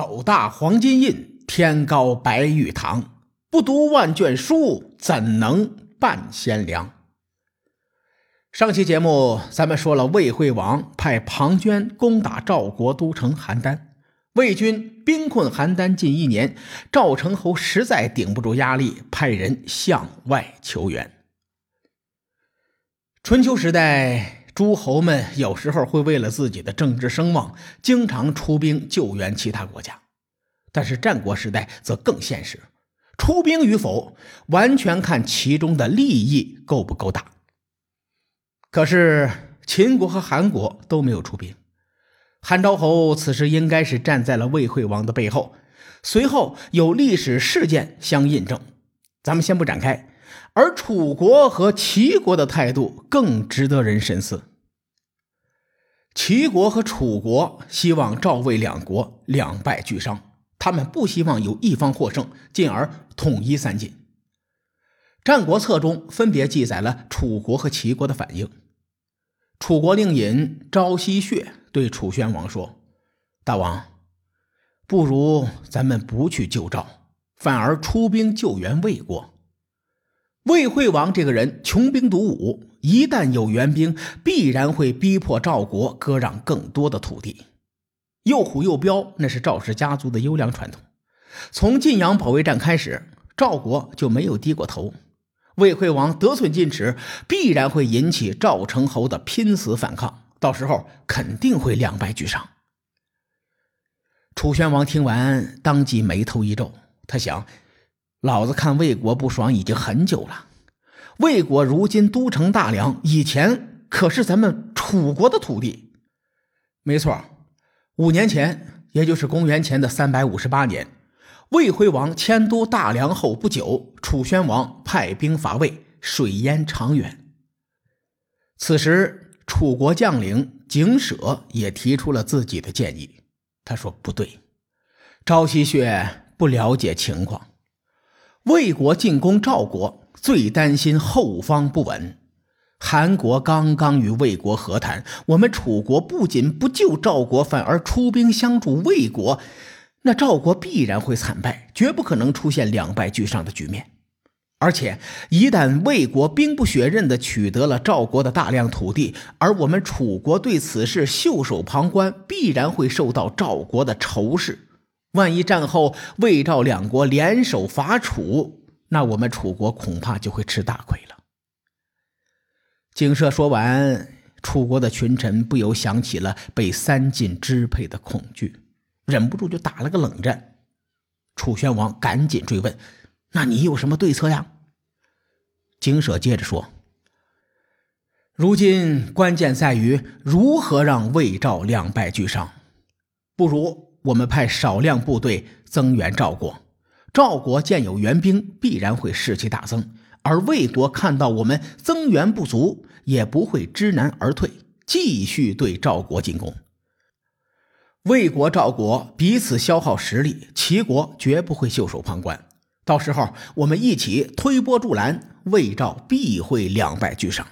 斗大黄金印，天高白玉堂。不读万卷书，怎能伴贤良？上期节目咱们说了，魏惠王派庞涓攻打赵国都城邯郸，魏军兵困邯郸近一年，赵成侯实在顶不住压力，派人向外求援。春秋时代，诸侯们有时候会为了自己的政治声望，经常出兵救援其他国家。但是战国时代则更现实，出兵与否完全看其中的利益够不够大。可是秦国和韩国都没有出兵，韩昭侯此时应该是站在了魏惠王的背后。随后有历史事件相印证，咱们先不展开。而楚国和齐国的态度更值得人深思。齐国和楚国希望赵魏两国两败俱伤，他们不希望有一方获胜，进而统一三晋。《战国策》中分别记载了楚国和齐国的反应。楚国令尹昭奚穴对楚宣王说：“大王，不如咱们不去救赵，反而出兵救援魏国。”魏惠王这个人穷兵黩武，一旦有援兵，必然会逼迫赵国割让更多的土地。又虎又彪，那是赵氏家族的优良传统。从晋阳保卫战开始，赵国就没有低过头。魏惠王得寸进尺，必然会引起赵成侯的拼死反抗，到时候肯定会两败俱伤。楚宣王听完，当即眉头一皱，他想。老子看魏国不爽已经很久了。魏国如今都城大梁，以前可是咱们楚国的土地。没错，五年前，也就是公元前的三百五十八年，魏惠王迁都大梁后不久，楚宣王派兵伐魏，水淹长垣。此时，楚国将领景舍也提出了自己的建议。他说：“不对，昭奚穴不了解情况。”魏国进攻赵国，最担心后方不稳。韩国刚刚与魏国和谈，我们楚国不仅不救赵国，反而出兵相助魏国，那赵国必然会惨败，绝不可能出现两败俱伤的局面。而且，一旦魏国兵不血刃地取得了赵国的大量土地，而我们楚国对此事袖手旁观，必然会受到赵国的仇视。万一战后魏赵两国联手伐楚，那我们楚国恐怕就会吃大亏了。景舍说完，楚国的群臣不由想起了被三晋支配的恐惧，忍不住就打了个冷战。楚宣王赶紧追问：“那你有什么对策呀？”景舍接着说：“如今关键在于如何让魏赵两败俱伤，不如……”我们派少量部队增援赵国，赵国见有援兵，必然会士气大增；而魏国看到我们增援不足，也不会知难而退，继续对赵国进攻。魏国、赵国彼此消耗实力，齐国绝不会袖手旁观。到时候我们一起推波助澜，魏赵必会两败俱伤。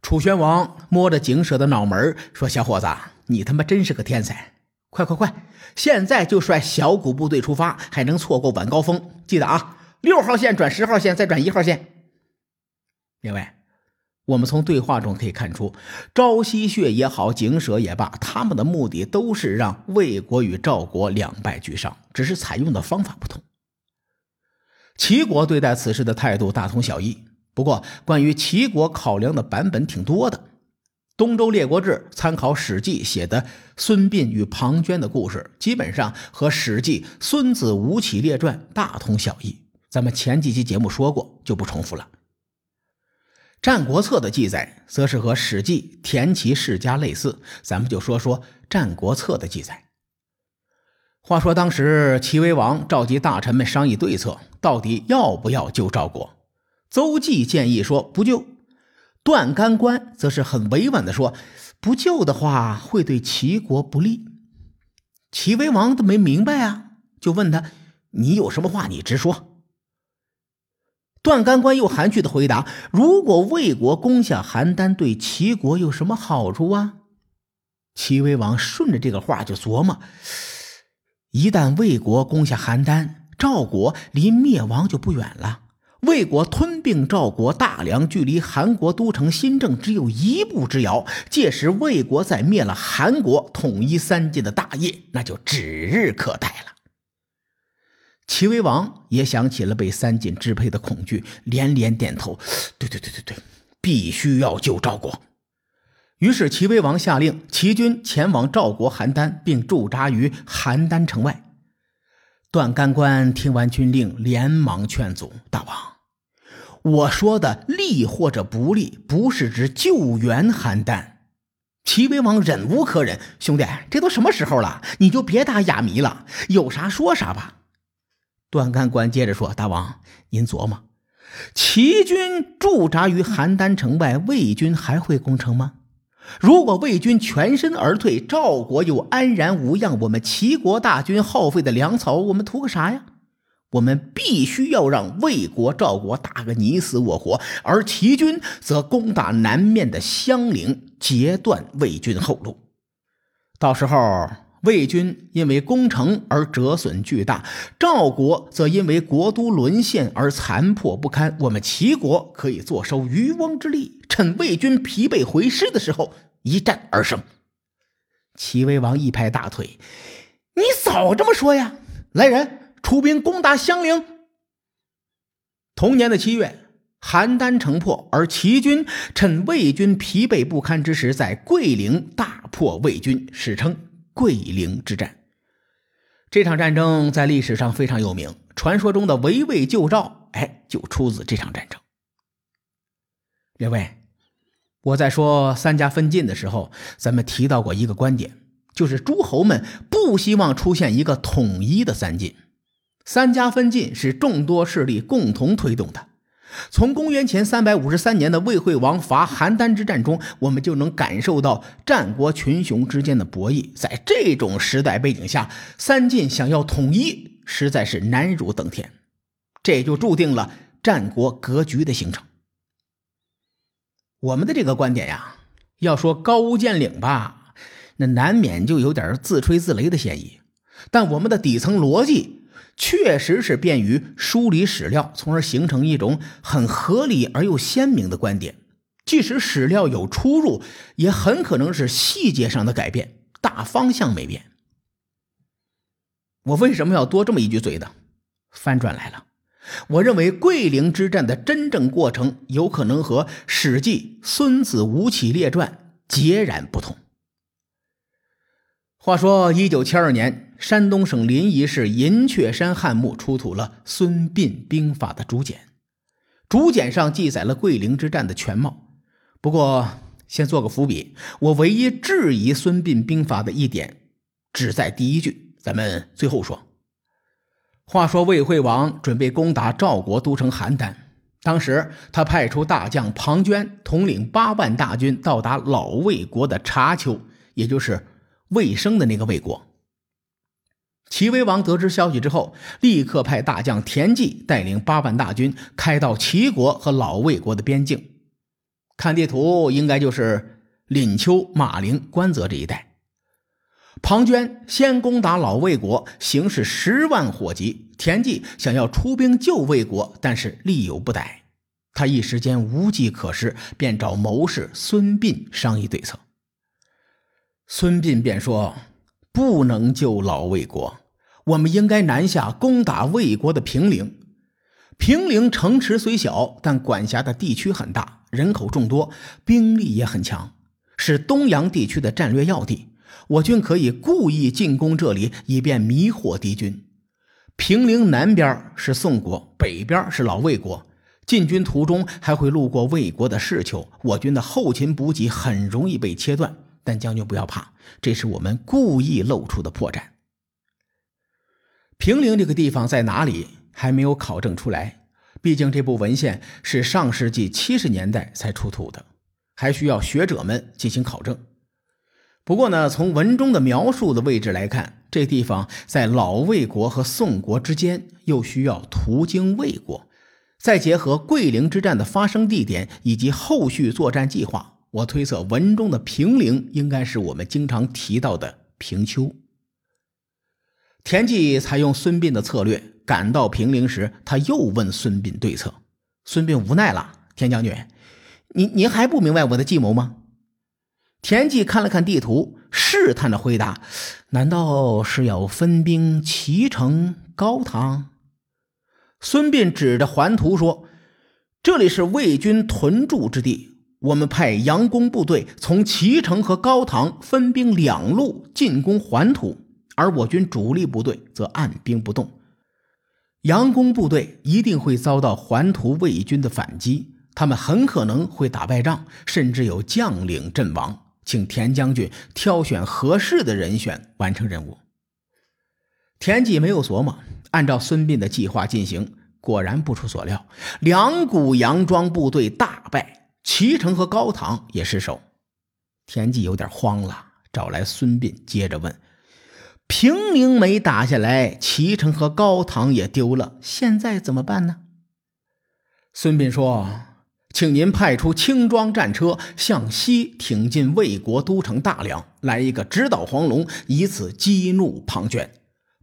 楚宣王摸着景舍的脑门说：“小伙子，你他妈真是个天才！”快快快！现在就率小股部队出发，还能错过晚高峰。记得啊，六号线转十号线，再转一号线。另外，我们从对话中可以看出，朝夕穴也好，景舍也罢，他们的目的都是让魏国与赵国两败俱伤，只是采用的方法不同。齐国对待此事的态度大同小异，不过关于齐国考量的版本挺多的。《东周列国志》参考《史记》写的孙膑与庞涓的故事，基本上和《史记·孙子吴起列传》大同小异。咱们前几期节目说过，就不重复了。《战国策》的记载则是和《史记·田齐世家》类似，咱们就说说《战国策》的记载。话说当时齐威王召集大臣们商议对策，到底要不要救赵国？邹忌建议说不救。段干官则是很委婉的说：“不救的话，会对齐国不利。”齐威王都没明白啊，就问他：“你有什么话，你直说。”段干官又含蓄的回答：“如果魏国攻下邯郸，对齐国有什么好处啊？”齐威王顺着这个话就琢磨：“一旦魏国攻下邯郸，赵国离灭亡就不远了。魏国吞并赵国大梁，距离韩国都城新郑只有一步之遥。届时，魏国在灭了韩国、统一三晋的大业，那就指日可待了。齐威王也想起了被三晋支配的恐惧，连连点头：“对对对对对，必须要救赵国。”于是，齐威王下令齐军前往赵国邯郸，并驻扎于邯郸城外。段干官听完军令，连忙劝阻大王。我说的利或者不利，不是指救援邯郸。齐威王忍无可忍，兄弟，这都什么时候了，你就别打哑谜了，有啥说啥吧。段干官接着说：“大王，您琢磨，齐军驻扎于邯郸城外，魏军还会攻城吗？如果魏军全身而退，赵国又安然无恙，我们齐国大军耗费的粮草，我们图个啥呀？”我们必须要让魏国、赵国打个你死我活，而齐军则攻打南面的襄陵，截断魏军后路。到时候，魏军因为攻城而折损巨大，赵国则因为国都沦陷而残破不堪。我们齐国可以坐收渔翁之利，趁魏军疲惫回师的时候一战而胜。齐威王一拍大腿：“你早这么说呀！来人！”出兵攻打襄陵。同年的七月，邯郸城破，而齐军趁魏军疲惫不堪之时，在桂陵大破魏军，史称桂陵之战。这场战争在历史上非常有名，传说中的围魏救赵，哎，就出自这场战争。列位，我在说三家分晋的时候，咱们提到过一个观点，就是诸侯们不希望出现一个统一的三晋。三家分晋是众多势力共同推动的。从公元前三百五十三年的魏惠王伐邯郸之战中，我们就能感受到战国群雄之间的博弈。在这种时代背景下，三晋想要统一，实在是难如登天。这就注定了战国格局的形成。我们的这个观点呀，要说高屋建瓴吧，那难免就有点自吹自擂的嫌疑。但我们的底层逻辑。确实是便于梳理史料，从而形成一种很合理而又鲜明的观点。即使史料有出入，也很可能是细节上的改变，大方向没变。我为什么要多这么一句嘴呢？翻转来了，我认为桂陵之战的真正过程有可能和《史记·孙子吴起列传》截然不同。话说，一九七二年，山东省临沂市银雀山汉墓出土了《孙膑兵法》的竹简，竹简上记载了桂陵之战的全貌。不过，先做个伏笔，我唯一质疑《孙膑兵法》的一点，只在第一句，咱们最后说。话说，魏惠王准备攻打赵国都城邯郸，当时他派出大将庞涓统领八万大军到达老魏国的茶丘，也就是。魏生的那个魏国，齐威王得知消息之后，立刻派大将田忌带领八万大军开到齐国和老魏国的边境。看地图，应该就是廪丘、马陵、关泽这一带。庞涓先攻打老魏国，形势十万火急。田忌想要出兵救魏国，但是力有不逮，他一时间无计可施，便找谋士孙膑商议对策。孙膑便说：“不能救老魏国，我们应该南下攻打魏国的平陵。平陵城池虽小，但管辖的地区很大，人口众多，兵力也很强，是东阳地区的战略要地。我军可以故意进攻这里，以便迷惑敌军。平陵南边是宋国，北边是老魏国，进军途中还会路过魏国的市丘，我军的后勤补给很容易被切断。”但将军不要怕，这是我们故意露出的破绽。平陵这个地方在哪里还没有考证出来，毕竟这部文献是上世纪七十年代才出土的，还需要学者们进行考证。不过呢，从文中的描述的位置来看，这地方在老魏国和宋国之间，又需要途经魏国，再结合桂陵之战的发生地点以及后续作战计划。我推测文中的平陵应该是我们经常提到的平丘。田忌采用孙膑的策略，赶到平陵时，他又问孙膑对策。孙膑无奈了：“田将军，您您还不明白我的计谋吗？”田忌看了看地图，试探着回答：“难道是要分兵齐城、高唐？”孙膑指着环图说：“这里是魏军屯驻之地。”我们派佯攻部队从齐城和高唐分兵两路进攻环图，而我军主力部队则按兵不动。佯攻部队一定会遭到环图魏军的反击，他们很可能会打败仗，甚至有将领阵亡。请田将军挑选合适的人选完成任务。田忌没有琢磨，按照孙膑的计划进行，果然不出所料，两股佯装部队大败。齐城和高唐也失守，田忌有点慌了，找来孙膑，接着问：“平陵没打下来，齐城和高唐也丢了，现在怎么办呢？”孙膑说：“请您派出轻装战车向西挺进魏国都城大梁，来一个直捣黄龙，以此激怒庞涓。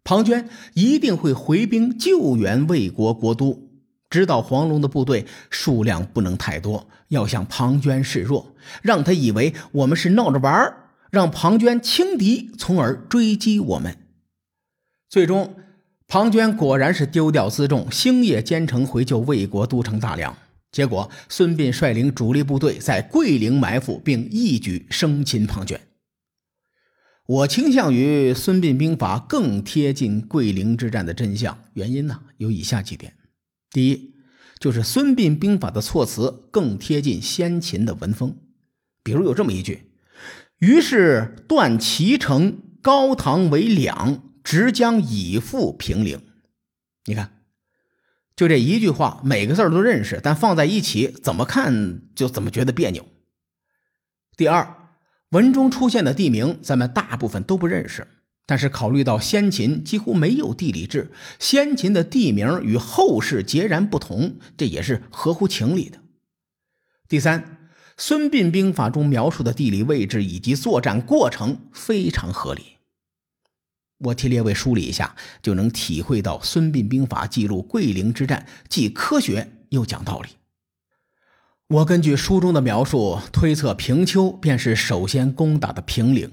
庞涓一定会回兵救援魏国国都。”直捣黄龙的部队数量不能太多，要向庞涓示弱，让他以为我们是闹着玩，让庞涓轻敌，从而追击我们。最终，庞涓果然是丢掉辎重，星夜兼程回救魏国都城大梁。结果，孙膑率领主力部队在桂陵埋伏，并一举生擒庞涓。我倾向于孙膑兵法更贴近桂陵之战的真相，原因呢有以下几点。第一，就是孙膑兵法的措辞更贴近先秦的文风，比如有这么一句：“于是断齐城、高唐为两，直将以赴平陵。”你看，就这一句话，每个字都认识，但放在一起怎么看就怎么觉得别扭。第二，文中出现的地名，咱们大部分都不认识。但是考虑到先秦几乎没有地理志，先秦的地名与后世截然不同，这也是合乎情理的。第三，孙膑兵法中描述的地理位置以及作战过程非常合理。我替列位梳理一下，就能体会到孙膑兵法记录桂陵之战既科学又讲道理。我根据书中的描述推测，平丘便是首先攻打的平陵。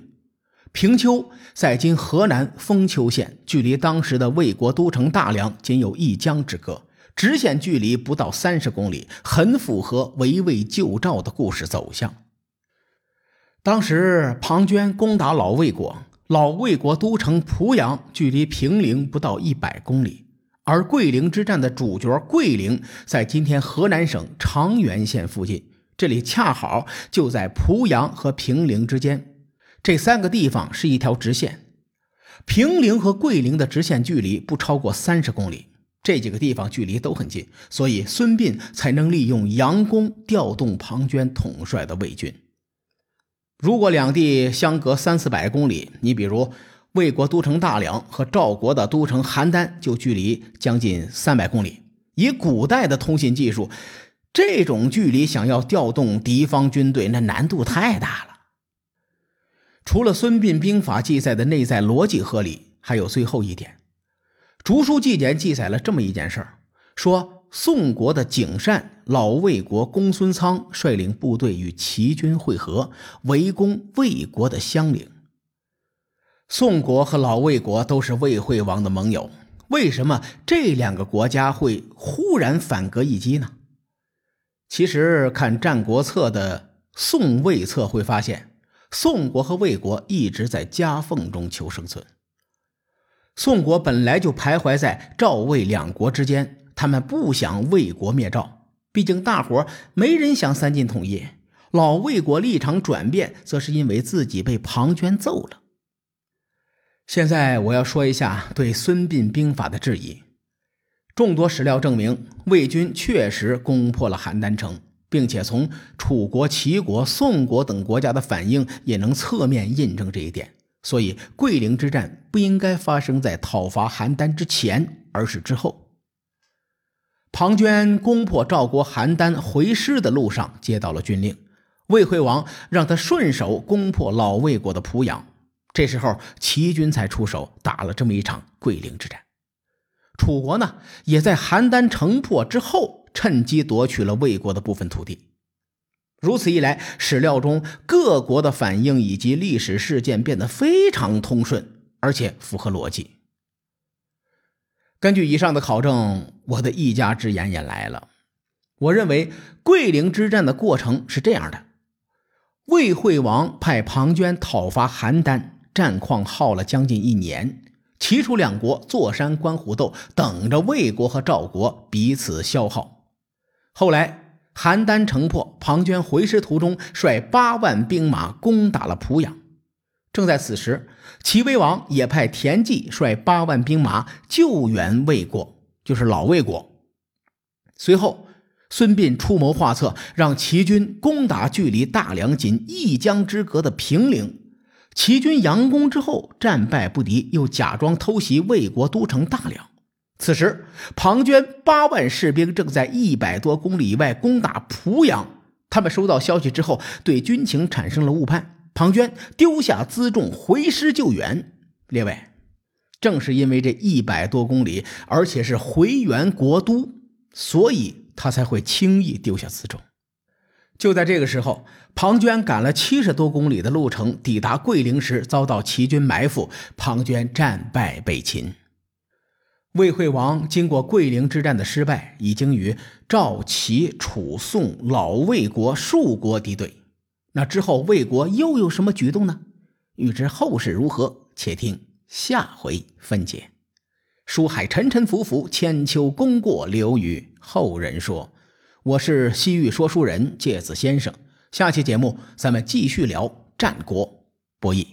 平丘在今河南封丘县，距离当时的魏国都城大梁仅有一江之隔，直线距离不到三十公里，很符合围魏救赵的故事走向。当时庞涓攻打老魏国，老魏国都城濮阳距离平陵不到一百公里，而桂陵之战的主角桂陵在今天河南省长垣县附近，这里恰好就在濮阳和平陵之间。这三个地方是一条直线，平陵和桂陵的直线距离不超过三十公里，这几个地方距离都很近，所以孙膑才能利用佯攻调动庞涓统帅的魏军。如果两地相隔三四百公里，你比如魏国都城大梁和赵国的都城邯郸就距离将近三百公里，以古代的通信技术，这种距离想要调动敌方军队，那难度太大了。除了孙膑兵法记载的内在逻辑合理，还有最后一点，《竹书纪年》记载了这么一件事儿：说宋国的景善老魏国公孙仓率领部队与齐军会合，围攻魏国的襄陵。宋国和老魏国都是魏惠王的盟友，为什么这两个国家会忽然反戈一击呢？其实看《战国策》的《宋魏策》会发现。宋国和魏国一直在夹缝中求生存。宋国本来就徘徊在赵魏两国之间，他们不想魏国灭赵，毕竟大伙没人想三晋统一。老魏国立场转变，则是因为自己被庞涓揍了。现在我要说一下对孙膑兵法的质疑。众多史料证明，魏军确实攻破了邯郸城。并且从楚国、齐国、宋国等国家的反应也能侧面印证这一点，所以桂陵之战不应该发生在讨伐邯郸之前，而是之后。庞涓攻破赵国邯郸回师的路上接到了军令，魏惠王让他顺手攻破老魏国的濮阳。这时候齐军才出手打了这么一场桂陵之战。楚国呢，也在邯郸城破之后，趁机夺取了魏国的部分土地。如此一来，史料中各国的反应以及历史事件变得非常通顺，而且符合逻辑。根据以上的考证，我的一家之言也来了。我认为桂陵之战的过程是这样的：魏惠王派庞涓讨伐邯郸，战况耗了将近一年。齐楚两国坐山观虎斗，等着魏国和赵国彼此消耗。后来邯郸城破，庞涓回师途中率八万兵马攻打了濮阳。正在此时，齐威王也派田忌率八万兵马救援魏国，就是老魏国。随后。孙膑出谋划策，让齐军攻打距离大梁仅一江之隔的平陵。齐军佯攻之后，战败不敌，又假装偷袭魏国都城大梁。此时，庞涓八万士兵正在一百多公里以外攻打濮阳。他们收到消息之后，对军情产生了误判。庞涓丢下辎重回师救援。列位，正是因为这一百多公里，而且是回援国都，所以。他才会轻易丢下辎重。就在这个时候，庞涓赶了七十多公里的路程，抵达桂陵时遭到齐军埋伏，庞涓战败被擒。魏惠王经过桂陵之战的失败，已经与赵、齐、楚、宋、老魏国数国敌对。那之后，魏国又有什么举动呢？欲知后事如何，且听下回分解。书海沉沉浮浮，千秋功过留与后人说。我是西域说书人介子先生。下期节目咱们继续聊战国博弈。